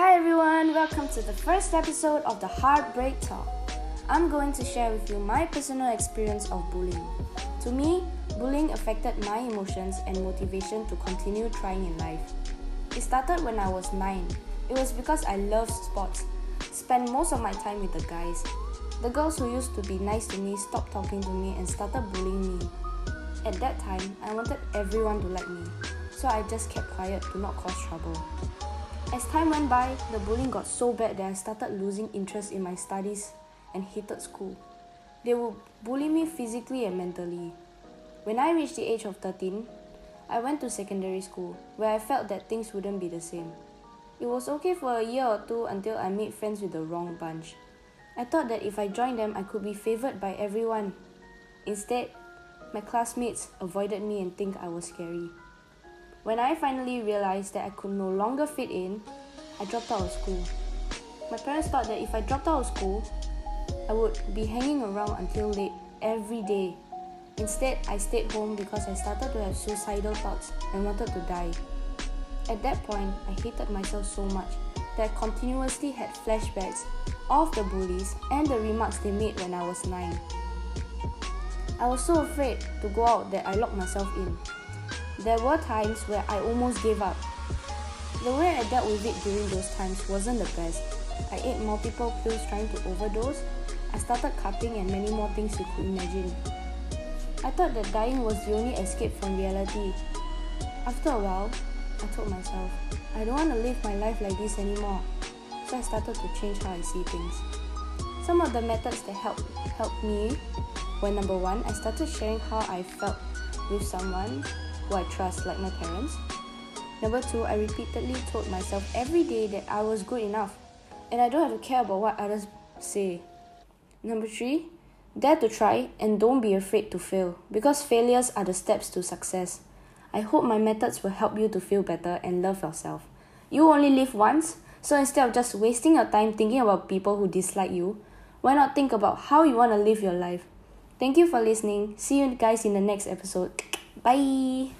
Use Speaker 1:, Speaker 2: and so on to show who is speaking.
Speaker 1: Hi everyone, welcome to the first episode of the Heartbreak Talk. I'm going to share with you my personal experience of bullying. To me, bullying affected my emotions and motivation to continue trying in life. It started when I was 9. It was because I loved sports, spent most of my time with the guys. The girls who used to be nice to me stopped talking to me and started bullying me. At that time, I wanted everyone to like me, so I just kept quiet to not cause trouble. As time went by, the bullying got so bad that I started losing interest in my studies and hated school. They would bully me physically and mentally. When I reached the age of 13, I went to secondary school where I felt that things wouldn't be the same. It was okay for a year or two until I made friends with the wrong bunch. I thought that if I joined them, I could be favored by everyone. Instead, my classmates avoided me and think I was scary. When I finally realized that I could no longer fit in, I dropped out of school. My parents thought that if I dropped out of school, I would be hanging around until late every day. Instead, I stayed home because I started to have suicidal thoughts and wanted to die. At that point, I hated myself so much that I continuously had flashbacks of the bullies and the remarks they made when I was 9. I was so afraid to go out that I locked myself in. There were times where I almost gave up. The way I dealt with it during those times wasn't the best. I ate multiple pills trying to overdose. I started cutting and many more things you could imagine. I thought that dying was the only escape from reality. After a while, I told myself, I don't want to live my life like this anymore. So I started to change how I see things. Some of the methods that helped helped me were number one, I started sharing how I felt with someone who I trust, like my parents. Number two, I repeatedly told myself every day that I was good enough and I don't have to care about what others say. Number three, dare to try and don't be afraid to fail because failures are the steps to success. I hope my methods will help you to feel better and love yourself. You only live once, so instead of just wasting your time thinking about people who dislike you, why not think about how you want to live your life? Thank you for listening. See you guys in the next episode. Bye.